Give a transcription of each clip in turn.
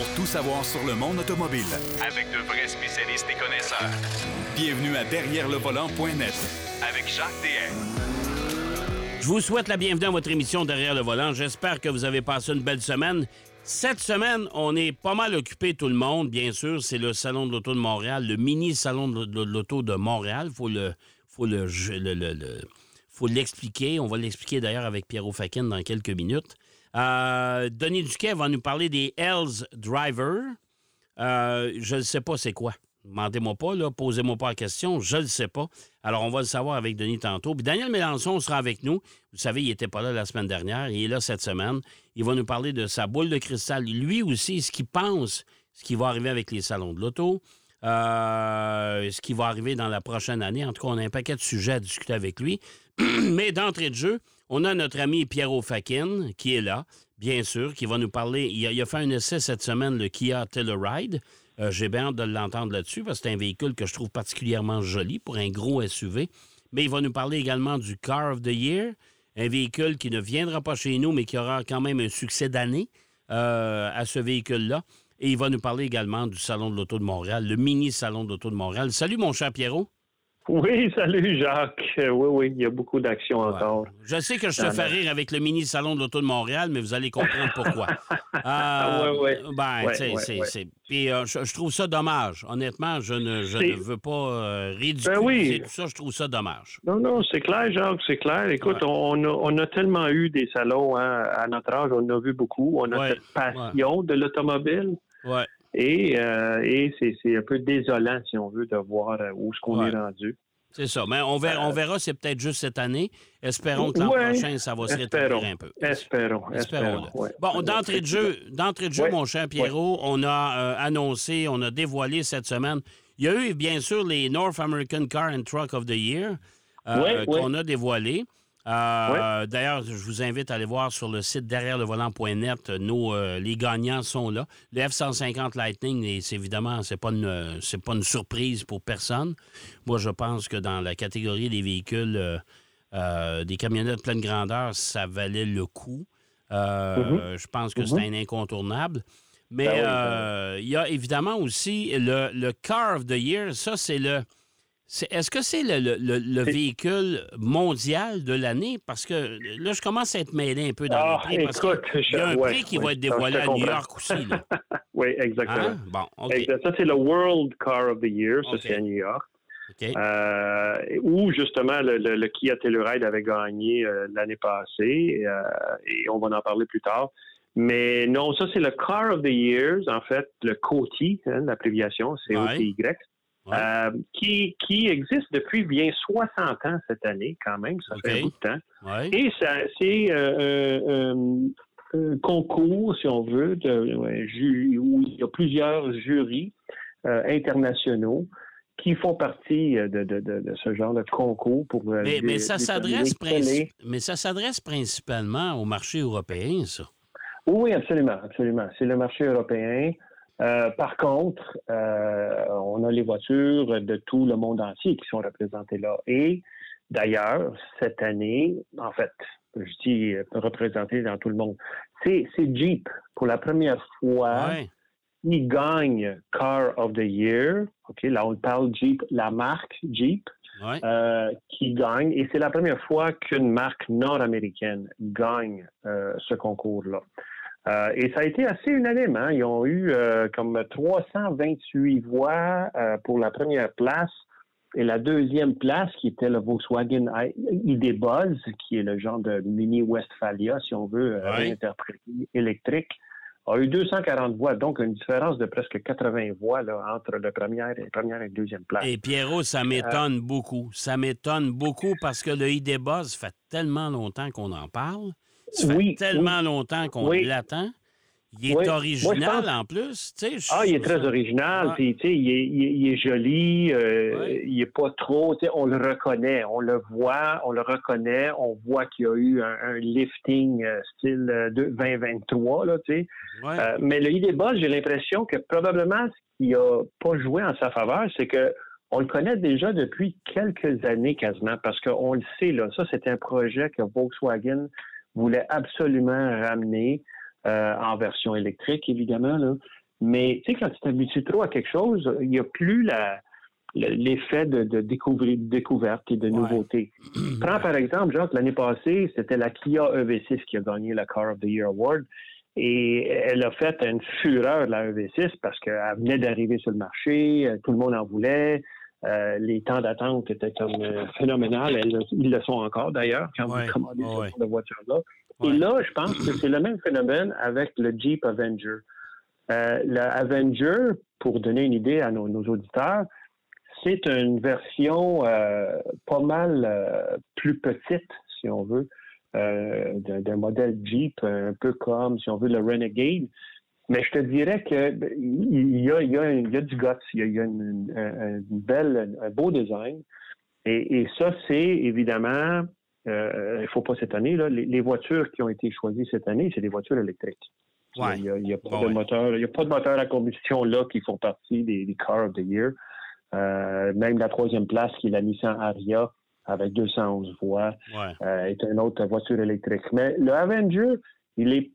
pour tout savoir sur le monde automobile. Avec de vrais spécialistes et connaisseurs. Bienvenue à Derrière le volant.net avec Jacques DM. Je vous souhaite la bienvenue à votre émission Derrière le volant. J'espère que vous avez passé une belle semaine. Cette semaine, on est pas mal occupé tout le monde. Bien sûr, c'est le Salon de l'Auto de Montréal, le mini Salon de l'Auto de Montréal. Faut le, faut le, le, faut l'expliquer. On va l'expliquer d'ailleurs avec Pierrot Fakin dans quelques minutes. Euh, Denis Duquet va nous parler des Hells Driver. Euh, je ne sais pas c'est quoi. Demandez-moi pas, posez-moi pas la question, je ne sais pas. Alors, on va le savoir avec Denis tantôt. Puis Daniel Mélenchon sera avec nous. Vous savez, il n'était pas là la semaine dernière, il est là cette semaine. Il va nous parler de sa boule de cristal. Lui aussi, ce qu'il pense, ce qui va arriver avec les salons de l'auto, euh, ce qui va arriver dans la prochaine année. En tout cas, on a un paquet de sujets à discuter avec lui. Mais d'entrée de jeu, on a notre ami Pierrot Fakin qui est là, bien sûr, qui va nous parler. Il a, fait un essai cette semaine, le Kia Telluride. Euh, j'ai bien hâte de l'entendre là-dessus parce que c'est un véhicule que je trouve particulièrement joli pour un gros SUV. Mais il va nous parler également du Car of the Year, un véhicule qui ne viendra pas chez nous, mais qui aura quand même un succès d'année euh, à ce véhicule-là. Et il va nous parler également du Salon de l'Auto de Montréal, le mini Salon de l'Auto de Montréal. Salut, mon cher Pierrot. Oui, salut Jacques. Oui, oui, il y a beaucoup d'actions encore. Je sais que je te fais rire avec le mini salon de l'auto de Montréal, mais vous allez comprendre pourquoi. euh, oui, oui. Ben, c'est. Puis euh, je, trouve ça dommage. Honnêtement, je ne, je ne veux pas euh, ridiculiser ben tout ça. Je trouve ça dommage. Non, non, c'est clair, Jacques, c'est clair. Écoute, on, a, on, a, tellement eu des salons hein, à notre âge, on en a vu beaucoup. On a cette passion de l'automobile. Ouais. Et, euh, et c'est un peu désolant, si on veut, de voir euh, où est-ce qu'on est rendu. C'est ça. Mais on verra, on verra c'est peut-être juste cette année. Espérons que l'an prochain, ça va se rétablir un peu. Espérons. Espérons. Bon, d'entrée de jeu, d'entrée de jeu, mon cher Pierrot, on a euh, annoncé, on a dévoilé cette semaine. Il y a eu, bien sûr, les North American Car and Truck of the Year qu'on a dévoilés. Euh, d'ailleurs, je vous invite à aller voir sur le site derrière le volant.net. Nos, euh, les gagnants sont là. Le F-150 Lightning, c'est évidemment, c'est pas une, c'est pas une surprise pour personne. Moi, je pense que dans la catégorie des véhicules, euh, des camionnettes pleine grandeur, ça valait le coup. Mm-hmm. Je pense que c'est mm-hmm. un incontournable. Mais ben il y a évidemment aussi le, le Car of the Year. Ça, c'est le est-ce que c'est le, véhicule mondial de l'année? Parce que là, je commence à être mêlé un peu dans ah, le prix. Parce il y a un prix qui va être dévoilé à New York aussi. oui, exactement. Hein? Bon, Ça, c'est le World Car of the Year. Ça, c'est à New York. Euh, où justement le, Kia Telluride avait gagné euh, l'année passée euh, et on va en parler plus tard. Mais non, ça c'est le Car of the Years, en fait, le COTI, hein, l'abréviation, c'est OTY. Euh, qui, qui existe depuis bien 60 ans cette année, quand même. Ça fait un bout de temps. Et c'est euh, euh, un concours, si on veut, de, où il y a plusieurs jurys internationaux qui font partie de, de, de, ce genre de concours pour. Mais, mais ça s'adresse mais ça s'adresse principalement au marché européen, ça. Oui, absolument, absolument. C'est le marché européen. Euh, par contre, euh, on a les voitures de tout le monde entier qui sont représentées là. Et d'ailleurs, cette année, en fait, je dis représentées dans tout le monde, c'est Jeep pour la première fois. qui gagne Car of the Year. Ok, là on parle Jeep, la marque Jeep. Euh, qui gagne. Et c'est la première fois qu'une marque nord-américaine gagne ce concours-là. Euh, et ça a été assez unanime. Hein? Ils ont eu euh, comme 328 voix euh, pour la première place et la deuxième place, qui était le Volkswagen ID Buzz, qui est le genre de mini Westphalia, si on veut, réinterpréter électrique, a eu 240 voix, donc une différence de presque 80 voix là, entre la première et, première et deuxième place. Et Pierrot, ça m'étonne beaucoup. Ça m'étonne beaucoup parce que le ID Buzz fait tellement longtemps qu'on en parle. Ça fait tellement longtemps qu'on l'attend. Il est original en plus. ah, il est très original. il, est, il, est, joli. Euh, il est pas trop. On le reconnaît. On le voit. On le reconnaît. On voit qu'il y a eu un, lifting euh, style euh, de 2023. Là, mais le ID j'ai l'impression que probablement ce qui a pas joué en sa faveur, c'est que on le connaît déjà depuis quelques années quasiment parce qu'on le sait. Là, ça, c'était un projet que Volkswagen voulait absolument ramener euh, en version électrique, évidemment. Là. Mais tu sais, quand tu t'habitues trop à quelque chose, il n'y a plus la, l'effet de, de, découvrir, découverte et de nouveauté. Prends par exemple, Jacques, l'année passée, c'était la Kia EV6 qui a gagné la Car of the Year Award. Et elle a fait une fureur, la EV6, parce qu'elle venait d'arriver sur le marché, euh, tout le monde en voulait. Euh, les temps d'attente étaient comme euh, phénoménal. ils le sont encore d'ailleurs quand vous commandez cette voiture-là. Et là, je pense que c'est le même phénomène avec le Jeep Avenger. Euh, le Avenger, pour donner une idée à nos, auditeurs, c'est une version pas mal plus petite, si on veut, d'un modèle Jeep, un peu comme, si on veut, le Renegade. Mais je te dirais que il y a, il y a, il y a du guts, il y a, une, un, belle, un beau design. Et, et ça, c'est évidemment, euh, il ne faut pas s'étonner, là, les, voitures qui ont été choisies cette année, c'est des voitures électriques. Il n'y a, pas de moteur, il y a pas de moteur à combustion là qui font partie des, des Car of the Year. Euh, même la troisième place, qui est la Nissan Aria, avec 211 voix, euh, est une autre voiture électrique. Mais le Avenger, il est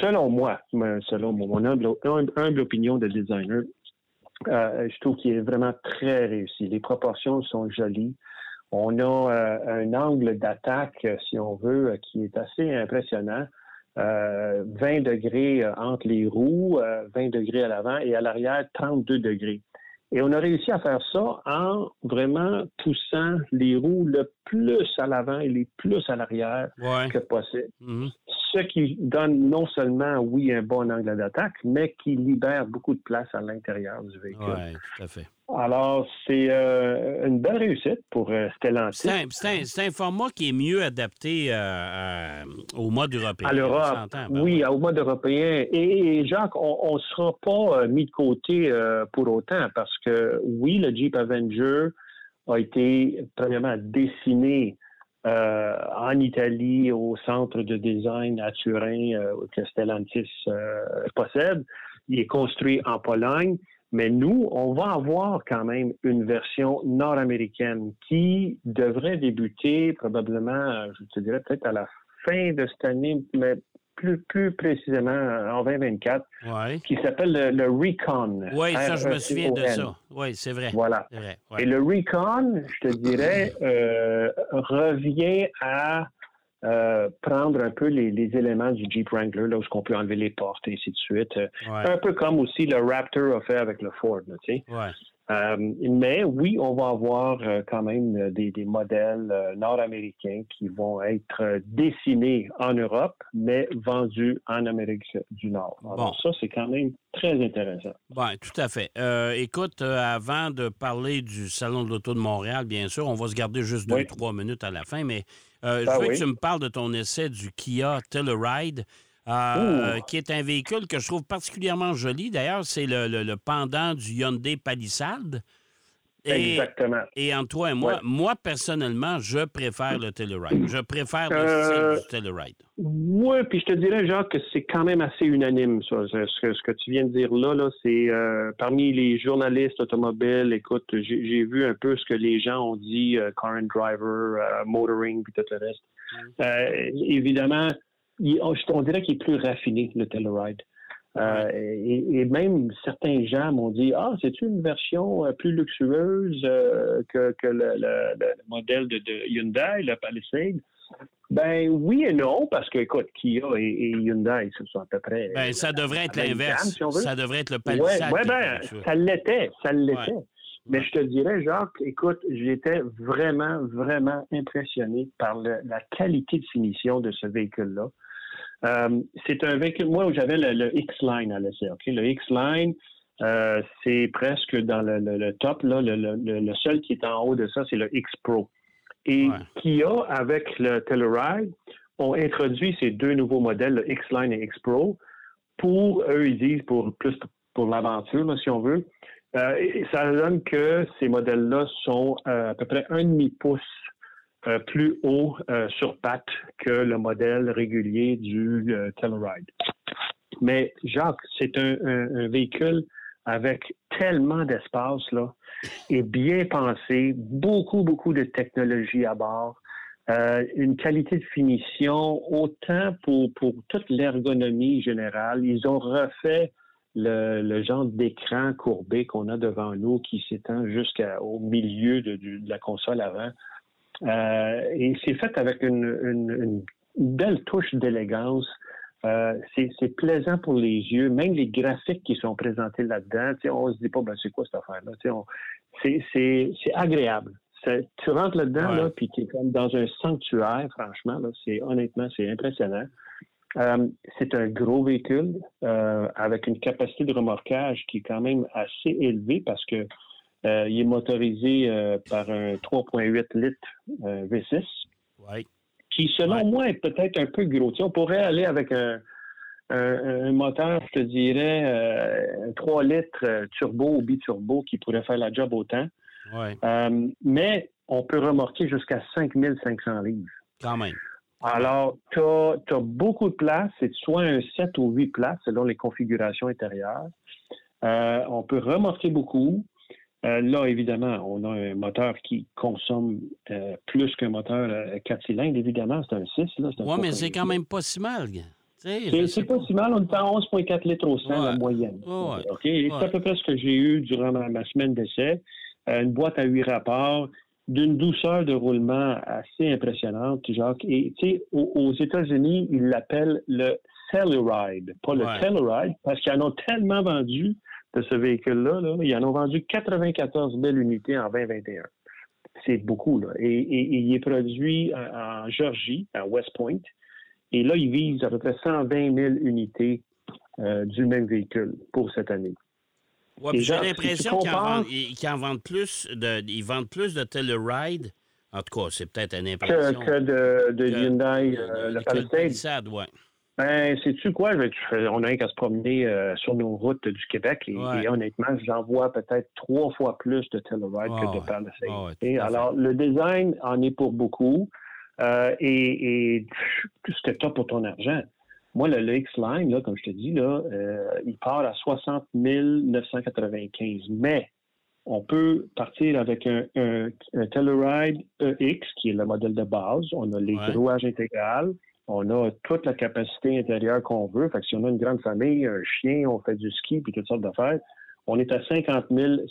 selon moi, selon mon humble, opinion de designer, euh, je trouve qu'il est vraiment très réussi. Les proportions sont jolies. On a euh, un angle d'attaque, si on veut, qui est assez impressionnant. 20 euh, degrés entre les roues, 20 degrés à l'avant et à l'arrière, 32 degrés. Et on a réussi à faire ça en vraiment poussant les roues le plus à l'avant et les plus à l'arrière que possible. Mm-hmm. Ce qui donne non seulement, oui, un bon angle d'attaque, mais qui libère beaucoup de place à l'intérieur du véhicule. Oui, tout à fait. Alors, c'est euh, une belle réussite pour euh, Stellantis. C'est un, format qui est mieux adapté euh, au mode européen. À l'Europe, ben oui, au mode européen. Et, Jacques, on ne sera pas mis de côté pour autant parce que, oui, le Jeep Avenger a été, premièrement, dessiné en Italie au centre de design à Turin que Stellantis possède. Il est construit en Pologne. Mais nous, on va avoir quand même une version nord-américaine qui devrait débuter probablement, je te dirais peut-être à la fin de cette année, mais plus, plus précisément en 2024, qui s'appelle le, Recon. Oui, ça, je me souviens de ça. Oui, c'est vrai. Voilà. Et le Recon, je te dirais, euh, revient à euh, prendre un peu les, éléments du Jeep Wrangler, là où on peut enlever les portes et ainsi de suite. Euh, un peu comme aussi le Raptor a fait avec le Ford, tu sais. Euh, mais oui, on va avoir quand même des, modèles nord-américains qui vont être dessinés en Europe, mais vendus en Amérique du Nord. Alors ça, c'est quand même très intéressant. Oui, tout à fait. écoute, avant de parler du Salon de l'Auto de Montréal, bien sûr, on va se garder juste deux, trois minutes à la fin, mais euh, je veux que tu me parles de ton essai du Kia Telluride. Euh, qui est un véhicule que je trouve particulièrement joli. D'ailleurs, c'est le, pendant du Hyundai Palisade. Exactement. Et en toi et moi, moi, personnellement, je préfère le Telluride. Je préfère le euh, style du Telluride. Oui, puis je te dirais, Jacques, que c'est quand même assez unanime, ça. Ce, que, ce que tu viens de dire là, là c'est euh, parmi les journalistes automobiles, écoute, j'ai vu un peu ce que les gens ont dit, euh, car and driver, motoring, puis tout le reste. Mm. évidemment, on, dirait qu'il est plus raffiné, le Telluride. Euh, et, même certains gens m'ont dit Ah, c'est une version euh, plus luxueuse euh, que, le, modèle de, Hyundai, le Palisade. Ben oui et non, parce que écoute, Kia et, Hyundai, ce sont à peu près. Ben, ça devrait être l'inverse. ça devrait être le Palisade. Oui, ouais, ben, ça l'était, ça l'était. Mais je te dirais, Jacques, écoute, j'étais vraiment, vraiment impressionné par la qualité de finition de ce véhicule-là. Euh, c'est un véhicule, moi, j'avais le, X-Line à l'essai. Le X-Line, euh, c'est presque dans le, top. Là, le, seul qui est en haut de ça, c'est le X-Pro. Et Kia, avec le Telluride, ont introduit ces deux nouveaux modèles, le X-Line et X-Pro, pour, eux, ils disent, pour plus pour l'aventure, si on veut. Euh, et ça donne que ces modèles-là sont à peu près un demi pouce euh, plus haut euh, sur patte que le modèle régulier du euh, Telluride. Mais Jacques, c'est un, véhicule avec tellement d'espace là et bien pensé, beaucoup beaucoup de technologie à bord, une qualité de finition autant pour pour toute l'ergonomie générale. Ils ont refait le, genre d'écran courbé qu'on a devant nous qui s'étend jusqu'au milieu de, la console avant. Euh, et c'est fait avec une, belle touche d'élégance. Euh, c'est plaisant pour les yeux, même les graphiques qui sont présentés là-dedans. On se dit pas, ben, c'est quoi cette affaire-là? C'est agréable. Tu rentres là-dedans, là, puis tu es comme dans un sanctuaire, franchement. Là, honnêtement, c'est impressionnant. Euh, c'est un gros véhicule euh, avec une capacité de remorquage qui est quand même assez élevée parce que euh, il est motorisé par un 3.8 litres V6, qui selon moi est peut-être un peu gros. on pourrait aller avec un, moteur, je te dirais, 3 litres turbo ou biturbo qui pourrait faire la job autant. mais on peut remorquer jusqu'à 5500 livres. Quand même. Alors, tu as, beaucoup de place. C'est soit un 7 ou 8 places selon les configurations intérieures. Euh, on peut remorquer beaucoup. Euh, là, évidemment, on a un moteur qui consomme euh, plus qu'un moteur 4 cylindres. Évidemment, c'est un 6. Oui, mais c'est quand même pas si mal. C'est pas si mal. On est à 11,4 litres au 100 la moyenne. C'est à peu près ce que j'ai eu durant ma semaine d'essai. une boîte à 8 rapports d'une douceur de roulement assez impressionnante, Jacques. Et tu sais, aux, États-Unis, ils l'appellent le Telluride, pas le Telluride, parce qu'ils en ont tellement vendu de ce véhicule-là. Ils en ont vendu 94 belles unités en 2021. C'est beaucoup, là. Et, il est produit en, Georgie, à West Point. Et là, il vise à peu près 120 000 unités euh, du même véhicule pour cette année. J'ai l'impression qu'ils en, vendent plus de, ils vendent plus de Telluride. En tout cas, c'est peut-être une impression. Que, de, de Hyundai, euh, le Palisade. oui. Ben, sais-tu quoi? On a rien qu'à se promener euh, sur nos routes du Québec et, honnêtement, j'en vois peut-être trois fois plus de Telluride que de Palisade. et alors, le design en est pour beaucoup euh, et, et c'est top pour ton argent? Moi, le, X-Line, là, comme je te dis, là, euh, il part à 60 995. Mais on peut partir avec un, un, Telluride EX, qui est le modèle de base. On a les rouages intégral. On a toute la capacité intérieure qu'on veut. Fait que si on a une grande famille, un chien, on fait du ski puis toutes sortes d'affaires, on est à 50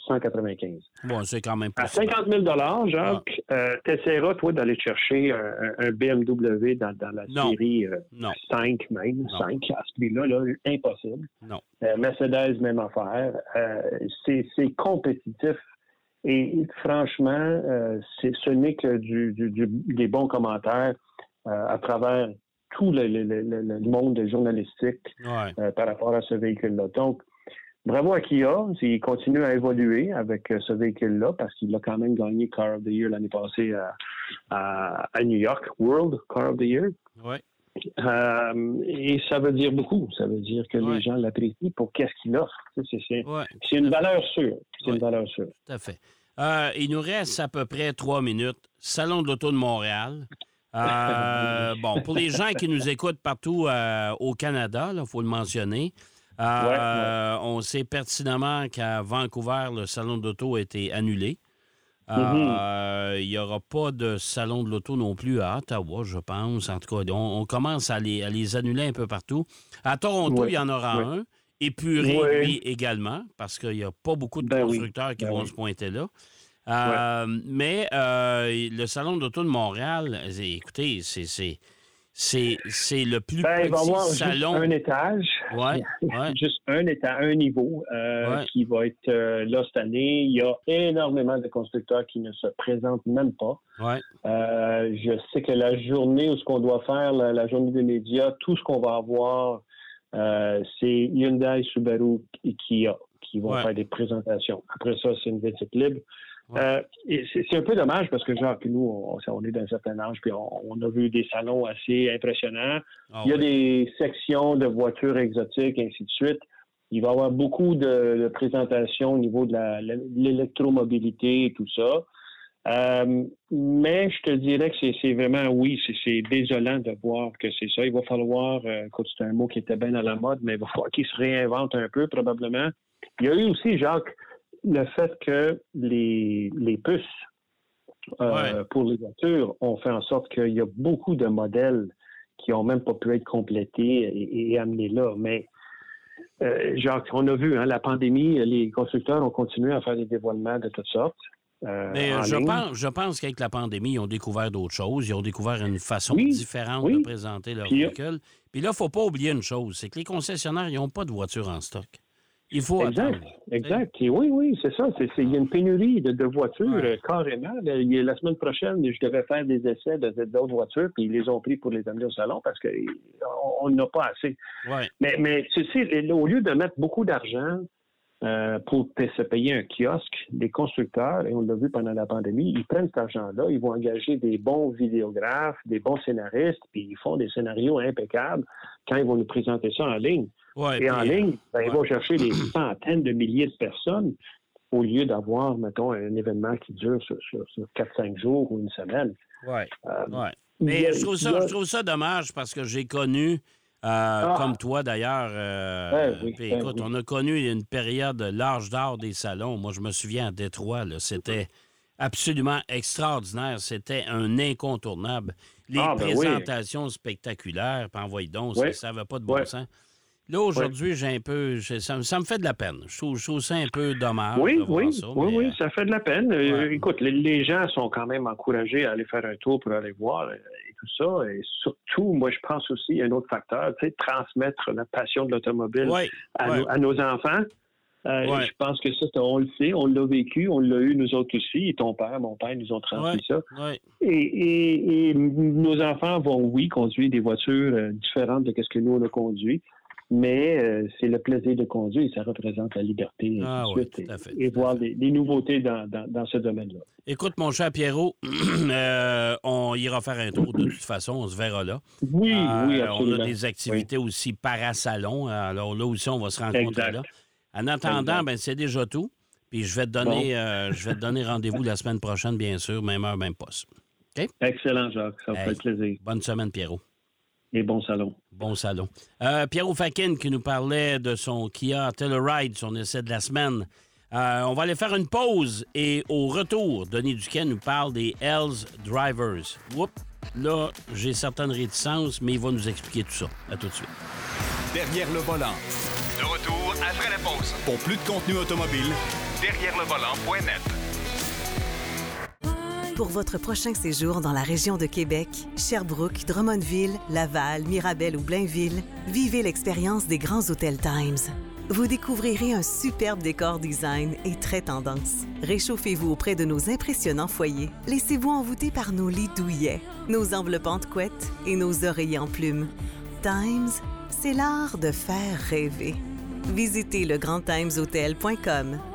195. Bon, c'est quand même pas À 50 000 Jacques, ah. euh, t'essaieras, toi, d'aller chercher un, BMW dans, la série 5 euh, même, 5 à ce prix-là, là, impossible. Non. Euh, Mercedes, même affaire. c'est compétitif. Et franchement, ce n'est que du, des bons commentaires à travers tout le, monde journalistique par rapport à ce véhicule-là. Donc, Bravo à Kia. Il continue à évoluer avec euh, ce véhicule-là parce qu'il a quand même gagné Car of the Year l'année passée à, New York, World Car of the Year. Euh, et ça veut dire beaucoup. Ça veut dire que les gens l'apprécient pour qu'est-ce qu'il offre. C'est une valeur sûre. C'est une valeur sûre. Tout à fait. Euh, il nous reste à peu près trois minutes. Salon de l'Auto de Montréal. Bon, pour les gens qui nous écoutent partout au Canada, il faut le mentionner, euh, on sait pertinemment qu'à Vancouver, le salon de l'auto a été annulé. Euh, mm-hmm. Il n'y aura pas de salon de l'auto non plus à Ottawa, je pense. En tout cas, on, commence à les, les, annuler un peu partout. À Toronto, il y en aura un. Et puis lui également, parce qu'il n'y a pas beaucoup de ben constructeurs qui ben vont se pointer là. Euh, mais le Salon de l'Auto de Montréal, écoutez, c'est c'est, c'est le plus ben, petit il va salon. Juste un étage. Ouais, juste un étage, un niveau euh, qui va être euh, là cette année. Il y a énormément de constructeurs qui ne se présentent même pas. Ouais. Euh, je sais que la journée où ce qu'on doit faire, la, journée des médias, tout ce qu'on va avoir, c'est Hyundai, Subaru et Kia qui vont faire des présentations. Après ça, c'est une visite libre. Euh, c'est un peu dommage parce que, genre, nous, on, est d'un certain âge, puis on, a vu des salons assez impressionnants. Ah Il y a des sections de voitures exotiques, et ainsi de suite. Il va y avoir beaucoup de, présentations au niveau de l'électromobilité et tout ça. Euh, mais je te dirais que c'est vraiment, oui, c'est désolant de voir que c'est ça. Il va falloir, euh, c'est un mot qui était bien à la mode, mais il va falloir qu'il se réinvente un peu, probablement. Il y a eu aussi, Jacques, le fait que les, les puces euh, pour les voitures ont fait en sorte qu'il y a beaucoup de modèles qui n'ont même pas pu être complétés et, amenés là. Mais euh, Jacques, on a vu, hein, la pandémie, les constructeurs ont continué à faire des dévoilements de toutes sortes. Euh, Mais je pense, je pense qu'avec la pandémie, ils ont découvert d'autres choses. Ils ont découvert une façon différente de présenter leur véhicule. Puis là, il ne faut pas oublier une chose, c'est que les concessionnaires, ils n'ont pas de voitures en stock. Il faut exact, Exact. oui, oui, c'est ça. il y a une pénurie de, voitures euh, carrément. la semaine prochaine, je devais faire des essais d'autres voitures, puis ils les ont pris pour les amener au salon parce qu'on n'a pas assez. Mais, mais tu sais, au lieu de mettre beaucoup d'argent euh, pour se payer un kiosque, les constructeurs, et on l'a vu pendant la pandémie, ils prennent cet argent-là, ils vont engager des bons vidéographes, des bons scénaristes, puis ils font des scénarios impeccables quand ils vont nous présenter ça en ligne et en ligne, ben, ils vont chercher des centaines de milliers de personnes au lieu d'avoir, mettons, un événement qui dure sur, 4-5 jours ou une semaine. Oui. Euh, mais je, trouve ça, dommage parce que j'ai connu, euh, ah. comme toi d'ailleurs, euh, ben ben écoute, on a connu une période large d'art des salons. Moi, je me souviens à Détroit, c'était absolument extraordinaire. C'était un incontournable. Les ah, présentations spectaculaires, puis envoyez donc, ça n'avait pas de bon sens. Là, aujourd'hui, j'ai un peu. Ça, me fait de la peine. Je trouve, ça un peu dommage. Oui, oui, ça, oui, oui, ça fait de la peine. Euh, écoute, les, gens sont quand même encouragés à aller faire un tour pour aller voir euh, et tout ça. Et surtout, moi, je pense aussi à un autre facteur, tu sais, transmettre la passion de l'automobile à, nos enfants. Euh, je pense que ça, on le sait, on l'a vécu, on l'a eu nous autres aussi. Et ton père, mon père nous ont transmis ça. Et, nos enfants vont, oui, conduire des voitures différentes de ce que nous, on a conduit mais euh, c'est le plaisir de conduire et ça représente la liberté ah et, voir des, nouveautés dans, ce domaine-là. Écoute, mon cher Pierrot, euh, on ira faire un tour de toute façon, on se verra là. Oui, euh, oui, absolument. On a des activités aussi parasalon, alors là aussi, on va se rencontrer là. En attendant, ben, c'est déjà tout. Puis je vais te donner, je vais te donner rendez-vous la semaine prochaine, bien sûr, même heure, même poste. Excellent, Jacques. Ça me fait plaisir. Bonne semaine, Pierrot. Et bon salon. Bon salon. Euh, Pierre Oufakin qui nous parlait de son Kia Telluride, son essai de la semaine. Euh, on va aller faire une pause et au retour, Denis Duquet nous parle des Hells Drivers. Oups, là, j'ai certaines réticences, mais il va nous expliquer tout ça. À tout de suite. Derrière le volant. De retour après la pause. Pour plus de contenu automobile, derrière le volant.net. Pour votre prochain séjour dans la région de Québec, Sherbrooke, Drummondville, Laval, Mirabel ou Blainville, vivez l'expérience des grands hôtels Times. Vous découvrirez un superbe décor design et très tendance. Réchauffez-vous auprès de nos impressionnants foyers. Laissez-vous envoûter par nos lits douillets, nos enveloppantes couettes et nos oreillers en plumes. Times, c'est l'art de faire rêver. Visitez legrandtimeshotel.com.